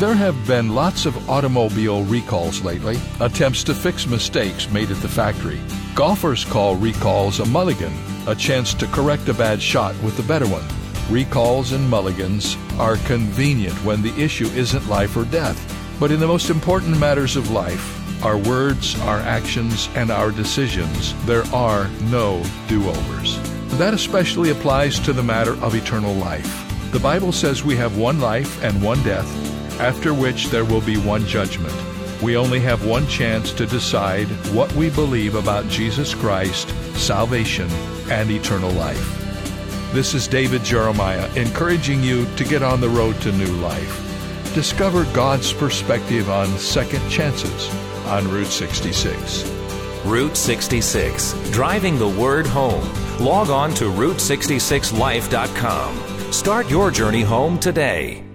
There have been lots of automobile recalls lately, attempts to fix mistakes made at the factory. Golfers call recalls a mulligan, a chance to correct a bad shot with a better one. Recalls and mulligans are convenient when the issue isn't life or death. But in the most important matters of life, our words, our actions, and our decisions, there are no do overs. That especially applies to the matter of eternal life. The Bible says we have one life and one death, after which there will be one judgment. We only have one chance to decide what we believe about Jesus Christ, salvation, and eternal life. This is David Jeremiah encouraging you to get on the road to new life. Discover God's perspective on second chances on Route 66. Route 66, driving the word home. Log on to Route66Life.com. Start your journey home today.